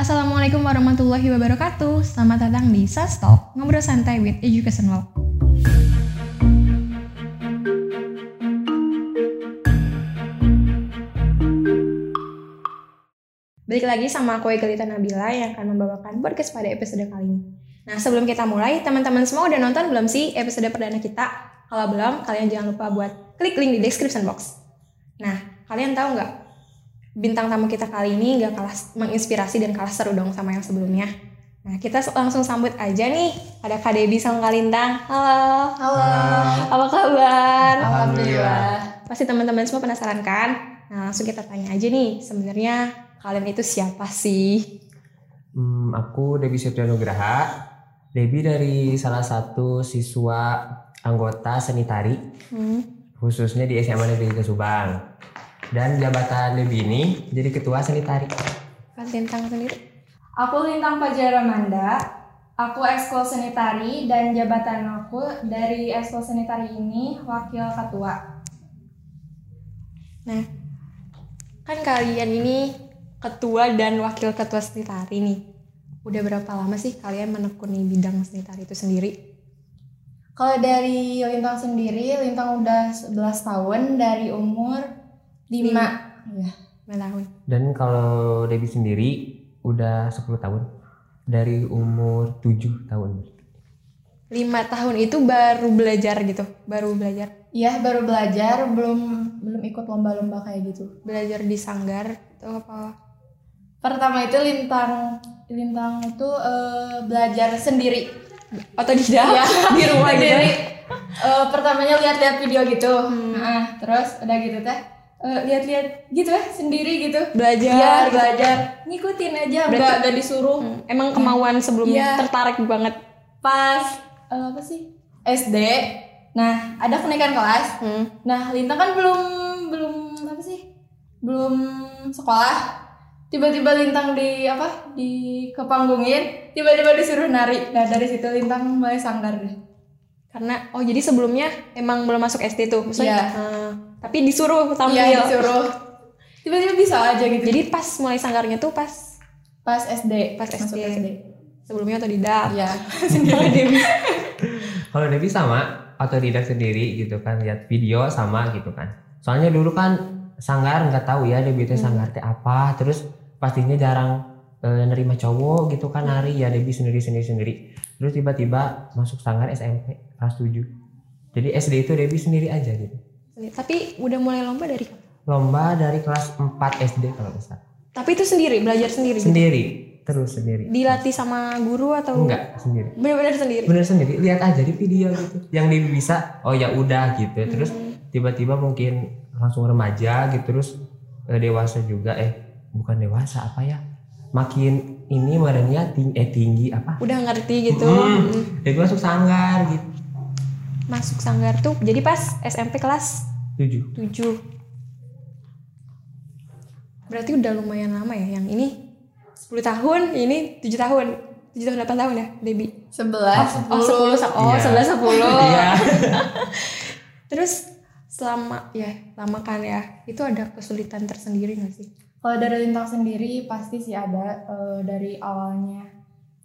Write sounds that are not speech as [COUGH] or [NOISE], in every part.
Assalamualaikum warahmatullahi wabarakatuh. Selamat datang di Sastalk, ngobrol santai with Education Law. Balik lagi sama aku Egelita Nabila yang akan membawakan podcast pada episode kali ini. Nah, sebelum kita mulai, teman-teman semua udah nonton belum sih episode perdana kita? Kalau belum, kalian jangan lupa buat klik link di description box. Nah, kalian tahu nggak bintang tamu kita kali ini nggak kalah menginspirasi dan kalah seru dong sama yang sebelumnya. Nah, kita langsung sambut aja nih. Ada Kak Debi sama Kak Lintang. Halo. Halo. Apa kabar? Alhamdulillah. Pasti teman-teman semua penasaran kan? Nah, langsung kita tanya aja nih. Sebenarnya kalian itu siapa sih? Hmm, aku Debi Septianugraha. Debi dari salah satu siswa anggota seni tari, Hmm. khususnya di SMA Negeri Subang. Dan jabatan Debi ini jadi ketua seni tari. Kak Lintang sendiri? Aku Lintang Pajara Manda. Aku ekskul seni tari dan jabatan aku dari ekskul seni tari ini wakil ketua. Nah, kan kalian ini ketua dan wakil ketua seni tari nih. Udah berapa lama sih kalian menekuni bidang seni tari itu sendiri? Kalau dari Lintang sendiri, Lintang udah 11 tahun dari umur 5. Ya. 5 tahun. Dan kalau Debi sendiri udah 10 tahun. Dari umur 7 tahun. 5 tahun itu baru belajar gitu, baru belajar. Iya, baru belajar, belum belum ikut lomba-lomba kayak gitu. Belajar di sanggar atau apa? Pertama itu Lintang Lintang itu eh, belajar sendiri. Otodidak Iya. [LAUGHS] di rumah gitu. sendiri. Eh, pertamanya lihat-lihat video gitu. Nah, terus udah gitu teh eh, lihat-lihat gitu ya sendiri gitu. Belajar. Iya, belajar. Ngikutin aja, Berarti- enggak enggak disuruh. Hmm, Emang kemauan sebelumnya Iya. tertarik banget. Pas eh, apa sih? SD. Nah, ada kenaikan kelas. Hmm. Nah, Lintang kan belum belum apa sih? Belum sekolah. Tiba-tiba Lintang di apa? Di kepanggungin, tiba-tiba disuruh nari. Nah, dari situ Lintang mulai sanggar deh. Karena oh jadi sebelumnya emang belum masuk SD tuh, maksudnya. Iya. Hmm, tapi disuruh tampil. Iya, disuruh. Tiba-tiba bisa aja gitu. Jadi pas mulai sanggarnya tuh pas pas SD, Pas masuk SD. SD. sebelumnya otodidak. Iya. [LAUGHS] Sendiri Dewi. Kalau Debi sama otodidak sendiri gitu kan, lihat video sama gitu kan. Soalnya dulu kan sanggar nggak tahu ya Debi itu sanggar teh apa, terus pastinya jarang eh, nerima cowok gitu kan nari ya Debi sendiri sendiri sendiri. Terus tiba-tiba masuk sanggar SMP kelas 7. Jadi SD itu Debi sendiri aja gitu. Tapi udah mulai lomba dari kapan? Lomba dari kelas 4 SD kalau salah. Tapi itu sendiri, belajar sendiri. gitu? Sendiri, terus sendiri. Dilatih sama guru atau Enggak, sendiri. Bener-bener sendiri. Bener sendiri, lihat aja di video gitu. Yang Debi bisa, oh ya udah gitu. Terus tiba-tiba mungkin langsung remaja gitu terus eh, dewasa juga eh bukan dewasa apa ya makin ini badannya tinggi eh tinggi apa Udah ngerti gitu. Hmm. Mm. jadi masuk sanggar gitu Masuk sanggar tuh. Jadi pas SMP kelas tujuh 7. Berarti udah lumayan lama ya yang ini 10 tahun, ini 7 tahun. 7 tahun 8 tahun ya, Debi. 11, Oh, 10 sa- oh, Iya. 11 10. [LAUGHS] iya [LAUGHS] Terus selama ya, lama kan ya. Itu ada kesulitan tersendiri gak sih? Kalau dari Lintang sendiri pasti sih ada eh, dari awalnya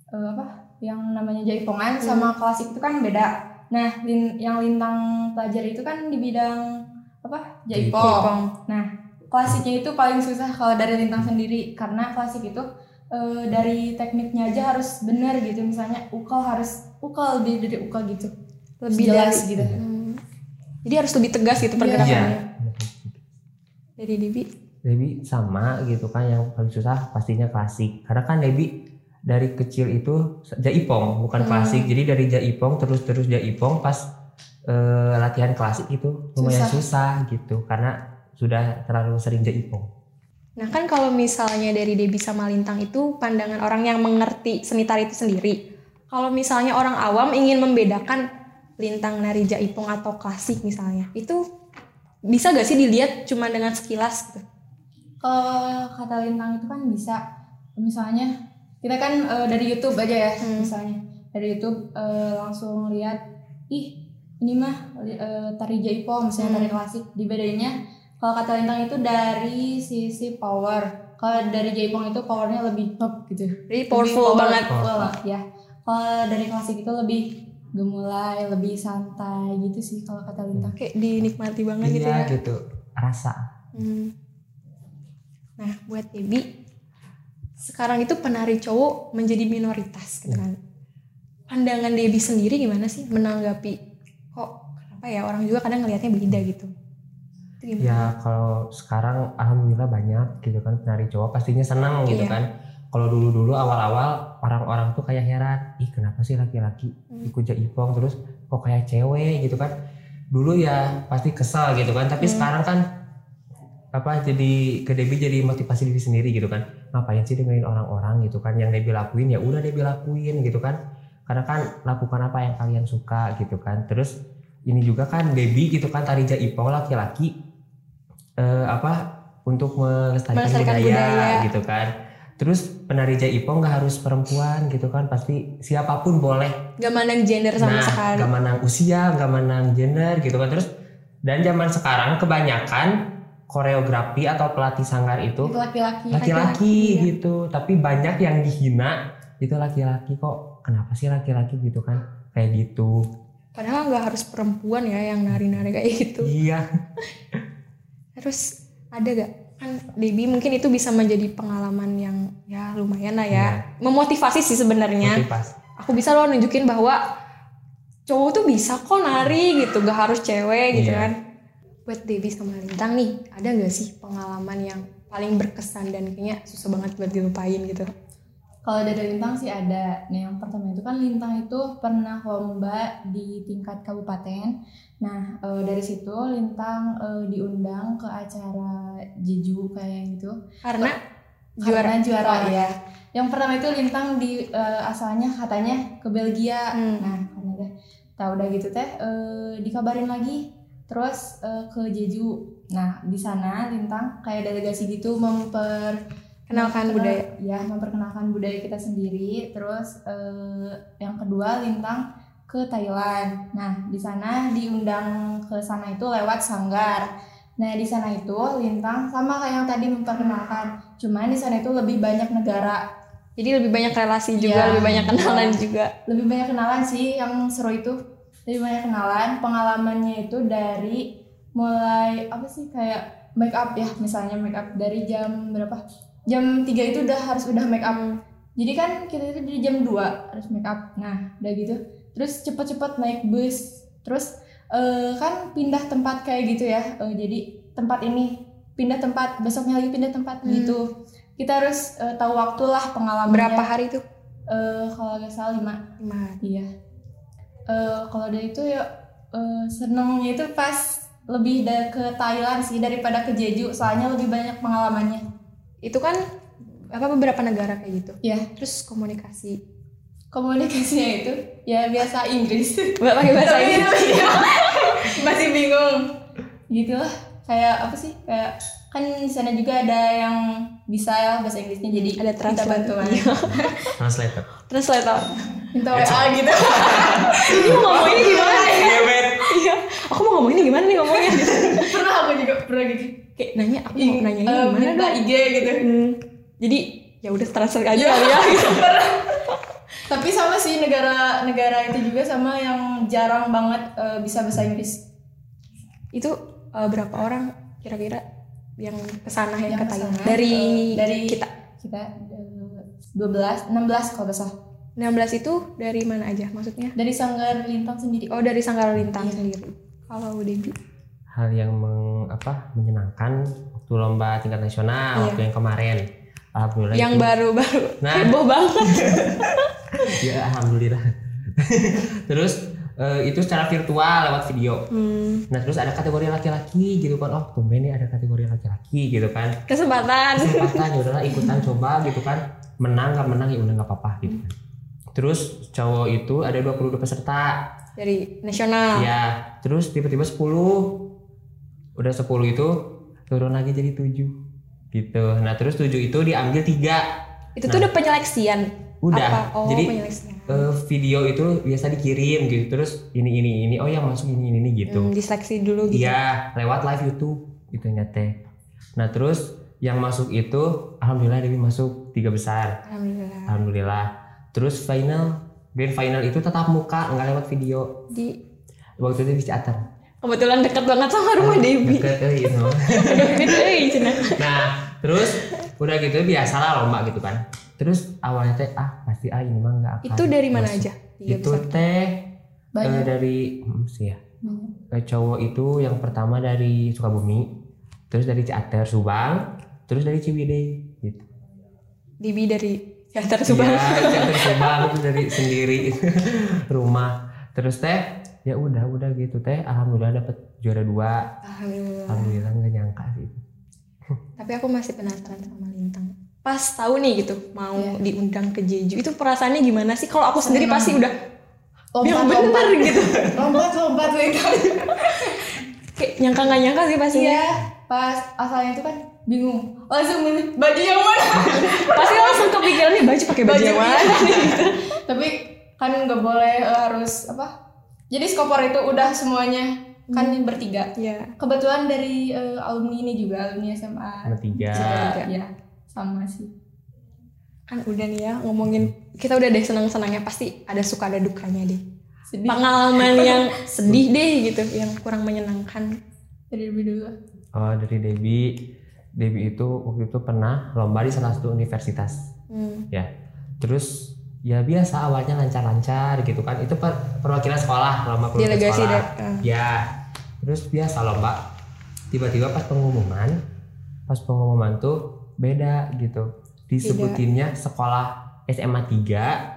eh, apa? Yang namanya jaipongan sama klasik itu kan beda. Nah, lin- yang Lintang pelajari itu kan di bidang apa? Jaipong. Jaipong. Nah, klasiknya itu paling susah kalau dari Lintang sendiri karena klasik itu eh, dari tekniknya aja harus benar gitu. Misalnya ukal harus ukal lebih dari ukal gitu. Lebih Jelas dari gitu. Hmm. Jadi harus lebih tegas gitu Iya. pergerakannya. iya Dari Debi. Debi sama gitu kan yang paling susah pastinya klasik karena kan Debi dari kecil itu jaipong bukan Hmm. klasik jadi dari jaipong terus terus jaipong pas eh, latihan klasik itu lumayan susah. gitu karena sudah terlalu sering jaipong Nah kan kalau misalnya dari Debi sama Lintang itu pandangan orang yang mengerti seni tari itu sendiri. Kalau misalnya orang awam ingin membedakan Lintang nari jaipong atau klasik misalnya, itu bisa gak sih dilihat cuma dengan sekilas gitu? Kalau kata Lintang itu kan bisa misalnya kita kan eh, dari YouTube aja ya Hmm. misalnya dari YouTube eh, langsung lihat ih ini mah eh, tari jaipong misalnya Hmm. tari klasik dibedainnya kalau kata Lintang itu dari sisi power kalau dari Jaipong itu powernya lebih up gitu Jadi Lebih powerful banget. powerful, ya kalau dari klasik itu lebih gemulai lebih santai gitu sih kalau kata Lintang Kayak dinikmati banget gitu iya ya. gitu rasa Hmm. Nah, buat Debbie, sekarang itu penari cowok menjadi minoritas gitu kan. Pandangan Debbie sendiri gimana sih menanggapi kok kenapa ya orang juga kadang ngelihatnya beda gitu. Itu gimana? ya kalau sekarang alhamdulillah banyak gitu kan penari cowok pastinya senang gitu Iya. kan kalau dulu dulu awal-awal orang-orang tuh kayak heran ih kenapa sih laki-laki Hmm. ikut jaipong terus kok kayak cewek gitu kan dulu ya pasti kesal gitu kan tapi Hmm. sekarang kan apa jadi ke Debbie jadi motivasi diri sendiri gitu kan ngapain sih dengerin orang-orang gitu kan yang Debbie lakuin ya udah Debbie lakuin gitu kan karena kan lakukan apa yang kalian suka gitu kan terus ini juga kan Debbie gitu kan tari jaipong laki-laki eh, apa untuk melestarikan, Melestarikan budaya, budaya. gitu kan terus penari jaipong nggak harus perempuan gitu kan pasti siapa pun boleh Gak mandang gender sama nah sekali. nggak menang usia nggak menang gender gitu kan terus dan zaman sekarang kebanyakan koreografi atau pelatih sanggar itu itu laki-laki laki-laki iya. gitu tapi banyak yang dihina itu laki-laki kok kenapa sih laki-laki gitu kan kayak gitu Padahal nggak harus perempuan ya yang nari-nari kayak gitu. iya Terus ada gak kan Debbie mungkin itu bisa menjadi pengalaman yang ya lumayan lah ya. Iya. Memotivasi sih sebenarnya. aku bisa loh nunjukin bahwa cowok tuh bisa kok nari gitu gak harus cewek gitu Iya. kan buat Debbie sama Lintang nih ada gak sih pengalaman yang paling berkesan dan kayaknya susah banget buat dilupain gitu Kalau dari Lintang sih ada. Nah yang pertama itu kan Lintang itu pernah lomba di tingkat kabupaten. Nah eh, dari situ Lintang eh, diundang ke acara Jeju kayak gitu. karena Karena juara juara Oh, ya. Yang pertama itu Lintang di eh, asalnya katanya ke Belgia. Hmm. Nah karena udah tahu udah gitu teh eh, dikabarin lagi terus eh, ke Jeju. Nah di sana Lintang kayak delegasi gitu memper kenalkan budaya. ya memperkenalkan budaya kita sendiri. Terus eh, yang kedua lintang ke Thailand. Nah di sana diundang ke sana itu lewat sanggar. Nah di sana itu lintang sama kayak yang tadi memperkenalkan. Cuman di sana itu lebih banyak negara. Jadi lebih banyak relasi juga Iya. lebih banyak kenalan juga. Lebih banyak kenalan sih yang seru itu. Lebih banyak kenalan. Pengalamannya itu dari mulai apa sih kayak make up ya misalnya make up. Dari jam berapa jam 3 itu udah harus udah make up. Jadi kan kita itu dari jam 2 harus make up. Nah udah gitu. Terus cepet-cepet naik bus. Terus eh, kan pindah tempat kayak gitu ya. Eh, jadi tempat ini pindah tempat besoknya lagi pindah tempat Hmm. gitu. Kita harus eh, tahu waktu lah pengalamannya. Berapa hari tuh? Eh, kalau nggak salah lima. Lima Iya. Eh kalau dari itu ya eh, senengnya itu pas lebih ke Thailand sih daripada ke Jeju, soalnya lebih banyak pengalamannya. Itu kan apa beberapa negara kayak gitu Iya. terus komunikasi Komunikasinya itu ya biasa Inggris. pakai bahasa Tapi Inggris masih bingung. Gitu lah. Kayak apa sih? Kayak kan di sana juga ada yang bisa ya bahasa Inggrisnya jadi ada minta translator bantuan. Iya. translator translator Minta WA gitu. ini mau ngomongnya gimana ya iya aku mau ngomongin gimana nih ngomongnya [LAUGHS] pernah aku juga pernah gitu. kayak nanya aku mau nanya ini Eh, gimana dong IG gitu. Hmm, jadi ya udah transfer aja kali ya [LAUGHS] gitu. Tapi sama sih negara-negara itu juga sama yang jarang banget eh, bisa bahasa Inggris. itu eh, berapa orang kira-kira yang ke sana yang, Yang ke Thailand dari eh, dari kita Kita eh, 12, 16 kalau nggak salah. 16 itu dari mana aja maksudnya Dari Sanggar Lintang sendiri. oh dari Sanggar Lintang Iya. sendiri kalau Debbie hal yang meng, apa menyenangkan waktu lomba tingkat nasional Iya. waktu yang kemarin. Alhamdulillah yang baru-baru. Nah. heboh banget. [LAUGHS] Ya alhamdulillah. [LAUGHS] Terus eh, itu secara virtual lewat video. Hmm, nah terus ada kategori laki-laki gitu kan. Oh tumben nih ada kategori laki-laki gitu kan. Kesempatan. Kesempatan ya udahlah [LAUGHS] ikutan coba gitu kan. Menang nggak menang ya udah nggak apa-apa gitu kan. Terus cowok itu ada 22 peserta dari nasional. Ya terus tiba-tiba 10 udah 10 itu turun lagi jadi 7 gitu. Nah terus 7 itu diambil tiga. Itu tuh udah penyeleksian? Udah. Apa? Oh jadi penyeleksian. eh, video itu biasa dikirim gitu. Terus ini ini ini. Oh yang masuk ini ini, ini gitu. Hmm, diseleksi dulu gitu. Iya lewat live YouTube gitu nyate nah terus yang masuk itu alhamdulillah Dewi masuk tiga besar. Alhamdulillah. alhamdulillah. Terus final grand final itu tetap muka nggak lewat video Di waktu itu di Ciater kebetulan dekat banget sama rumah euy. Deket euy [LAUGHS] cenah. nah terus udah gitu biasalah lomba gitu kan terus awalnya teh ah pasti ah ini mah nggak akan Itu dari mana masuk. aja? Iya itu teh eh, banyak dari hmm, sih ya. Eh, cowok itu yang pertama dari Sukabumi terus dari Ciater Subang terus dari Ciwidey gitu Dewi dari teater Subang. Iya, Ciater Subang itu dari sendiri [LAUGHS] rumah terus teh ya udah udah gitu teh alhamdulillah dapet juara dua Alhamdulillah. alhamdulillah nggak nyangka sih Tapi aku masih penasaran sama Lintang. Pas tahu nih gitu mau Iya. diundang ke Jeju itu perasaannya gimana sih? Kalau aku sendiri Senang. pasti udah yang lompat bener lompat gitu. [LAUGHS] lompat lompat lintang Kayak nyangka nggak nyangka sih pastinya. iya pas asalnya itu kan bingung. Langsung milih baju yang mana? [LAUGHS] Pasti langsung kepikiran nih baju pakai baju yang mana? nih? tapi kan nggak boleh eh, harus apa? Jadi skopor itu udah semuanya kan bertiga. Iya. kebetulan dari eh, alumni ini juga alumni SMA sama tiga. Tiga. ya sama sih. Kan udah nih ya ngomongin kita udah deh senang-senangnya pasti ada suka ada dukanya deh. sedih. Pengalaman yang [LAUGHS] sedih deh gitu, yang kurang menyenangkan. dari lebih dulu. Oh dari Debbie Debbie itu waktu itu pernah lomba di salah satu universitas. Hmm. ya. Terus ya biasa awalnya lancar-lancar gitu kan. Itu per- perwakilan sekolah lomba perwakilan Delegasi sekolah. deh. ya. Terus biasa lomba. Tiba-tiba pas pengumuman pas pengumuman tuh beda gitu. Disebutinnya sekolah SMA 3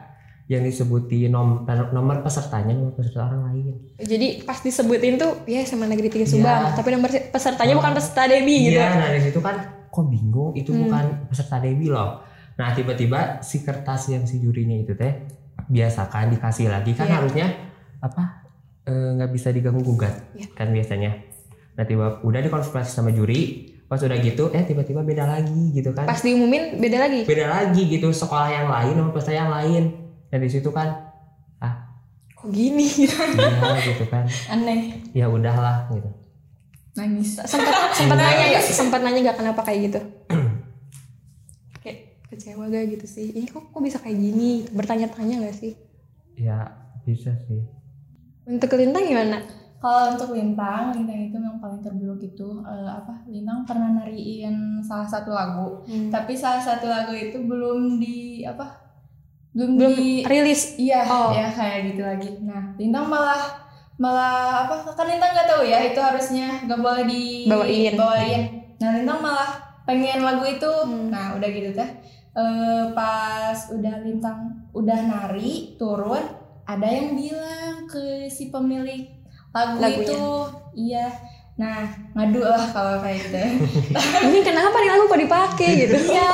yang disebutin nom- nomor pesertanya nomor peserta orang lain Jadi pas disebutin tuh ya sama negeri tiga Iya. Subang, tapi nomor pesertanya bukan peserta Debbie gitu. Iya, nah dari situ kan kok bingung itu Hmm. bukan peserta Dewi loh. Nah tiba-tiba si kertas yang si jurinya itu teh biasakan dikasih lagi kan Iya. harusnya apa eh, nggak bisa diganggu gugat Iya. kan biasanya. Nah tiba udah dikonsultasi sama juri, pas udah gitu eh tiba-tiba beda lagi gitu kan. Pas diumumin beda lagi. Beda lagi gitu sekolah yang lain sama peserta yang lain. Dan di situ kan Kok gini gitu. iya gitu kan. aneh Ya udahlah gitu. nangis Sempat sempat nanya gak? Sempat nanya gak kenapa kayak gitu? [CLEARS THROAT] kayak kecewa gak gitu sih? Ini kok kok bisa kayak gini? Bertanya-tanya gak sih? Ya bisa sih. Untuk kelintang gimana? Kalau untuk Lintang, Lintang itu yang paling terburuk itu eh, apa? Lintang pernah nariin salah satu lagu, Hmm. tapi salah satu lagu itu belum di apa? Belum, Belum di rilis. iya Oh. ya kayak gitu lagi. Nah, Lintang malah malah apa? Kan Lintang nggak tahu ya itu harusnya nggak boleh di Bawain. bawain. Nah, Lintang malah pengen lagu itu. Hmm. Nah, udah gitu teh. Eh, pas udah Lintang udah nari turun, ada yang bilang ke si pemilik lagu Lagunya. itu, iya. Nah, ngadu lah kalau kayak gitu. [LAUGHS] Ini kenapa nih lagu kok dipakai gitu? Iya.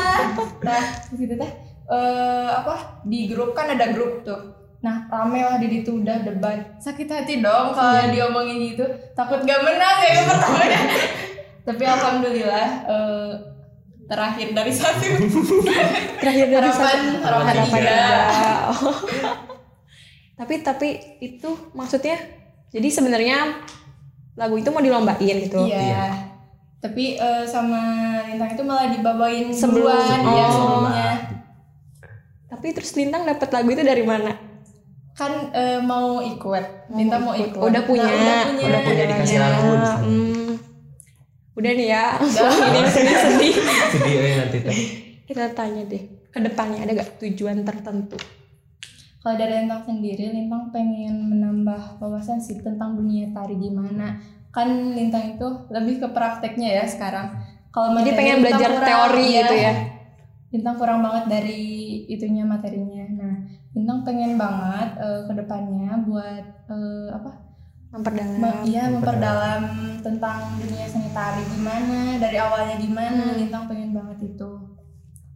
Nah, gitu teh. Eh, apa di grup kan ada grup tuh. Nah, rame lah di situ udah debat. Sakit hati dong kalau diomongin gitu. Takut gak menang ya pertamanya. [LAUGHS] Tapi alhamdulillah eh, terakhir dari satu. [LAUGHS] Terakhir dari Harapan satu- harapan harapan tiga. Oh. [LAUGHS] tapi tapi itu maksudnya jadi sebenarnya lagu itu mau dilombain gitu. Iya. Tapi eh, sama Lintang itu malah dibawain Sebelum- duluan ya oh. sebelumnya. Tapi terus Lintang dapat lagu itu dari mana? Kan eh, mau ikut. Lintang mau ikut. udah punya. Nah, udah punya. Udah punya dikasih Ya, lagu di sana. hmm. Udah nih ya. [LAUGHS] Ini sedih-sedih. Sedih euy nanti teh. Kita tanya deh, ke depannya ada gak tujuan tertentu? Kalau dari Lintang sendiri, Lintang pengen menambah wawasan sih tentang dunia tari gimana. Kan Lintang itu lebih ke prakteknya ya sekarang. Kalau Jadi pengen belajar kurang, teori iya. gitu ya. Lintang kurang banget dari itunya materinya. Nah, Lintang pengen banget eh, ke depannya buat eh, apa? Memperdalam. Ma- Iya memperdalam tentang dunia seni tari gimana, dari awalnya gimana. Hmm. Lintang pengen banget itu.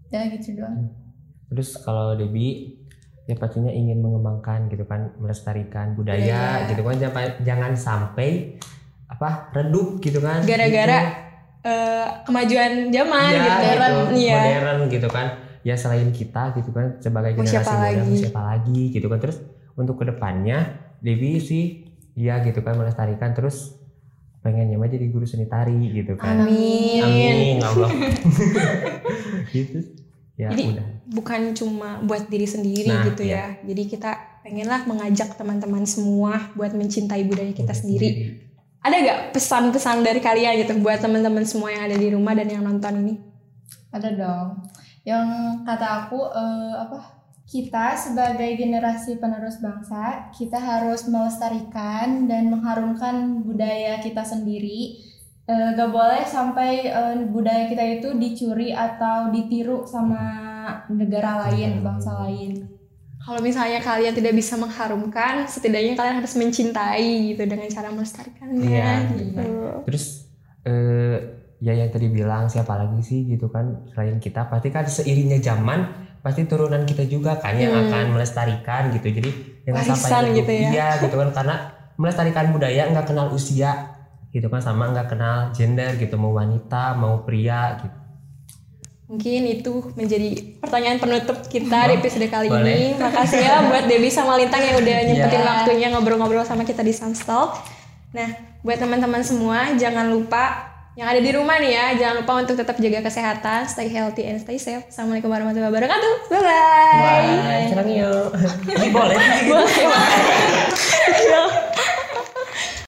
Ya gitu doang. Terus kalau Debbie ya pastinya ingin mengembangkan gitu kan melestarikan budaya Budaya. gitu kan jangan, jangan sampai apa redup gitu kan Gara-gara Gitu. eh, kemajuan zaman ya, gitu. gitu, Iya. modern gitu kan ya selain kita gitu kan sebagai Mau generasi siapa muda lagi? siapa lagi gitu kan terus untuk ke depannya Debbie sih ya gitu kan melestarikan terus pengennya mah jadi guru seni tari gitu kan Amin. amin Allah [LAUGHS] [LAUGHS] gitu ya Jadi, udah Bukan cuma buat diri sendiri Nah, gitu ya. Jadi kita pengenlah mengajak teman-teman semua buat mencintai budaya kita sendiri. Ada gak pesan-pesan dari kalian gitu buat teman-teman semua yang ada di rumah dan yang nonton ini? Ada dong. Yang kata aku eh, apa? Kita sebagai generasi penerus bangsa, kita harus melestarikan dan mengharumkan budaya kita sendiri. Eh, gak boleh sampai eh, budaya kita itu dicuri atau ditiru sama negara lain, bangsa lain. Kalau misalnya kalian tidak bisa mengharumkan, setidaknya kalian harus mencintai gitu dengan cara melestarikannya. Iya. gitu. terus eh ya yang tadi bilang siapa lagi sih gitu kan selain kita pasti kan seiringnya zaman pasti turunan kita juga kan yang Hmm. akan melestarikan gitu jadi Warisan sampai gitu ya. iya gitu kan karena melestarikan budaya nggak kenal usia gitu kan sama nggak kenal gender gitu mau wanita mau pria gitu Mungkin itu menjadi pertanyaan penutup kita di episode kali Boleh. ini. Makasih ya buat Debbie sama Lintang yang udah [LAUGHS] nyempetin Iya. waktunya ngobrol-ngobrol sama kita di Sunstalk. Nah, buat teman-teman semua jangan lupa yang ada di rumah nih ya jangan lupa untuk tetap jaga kesehatan stay healthy and stay safe. Assalamualaikum warahmatullahi wabarakatuh. Bye bye. Bye salam boleh. Boleh. [LAUGHS]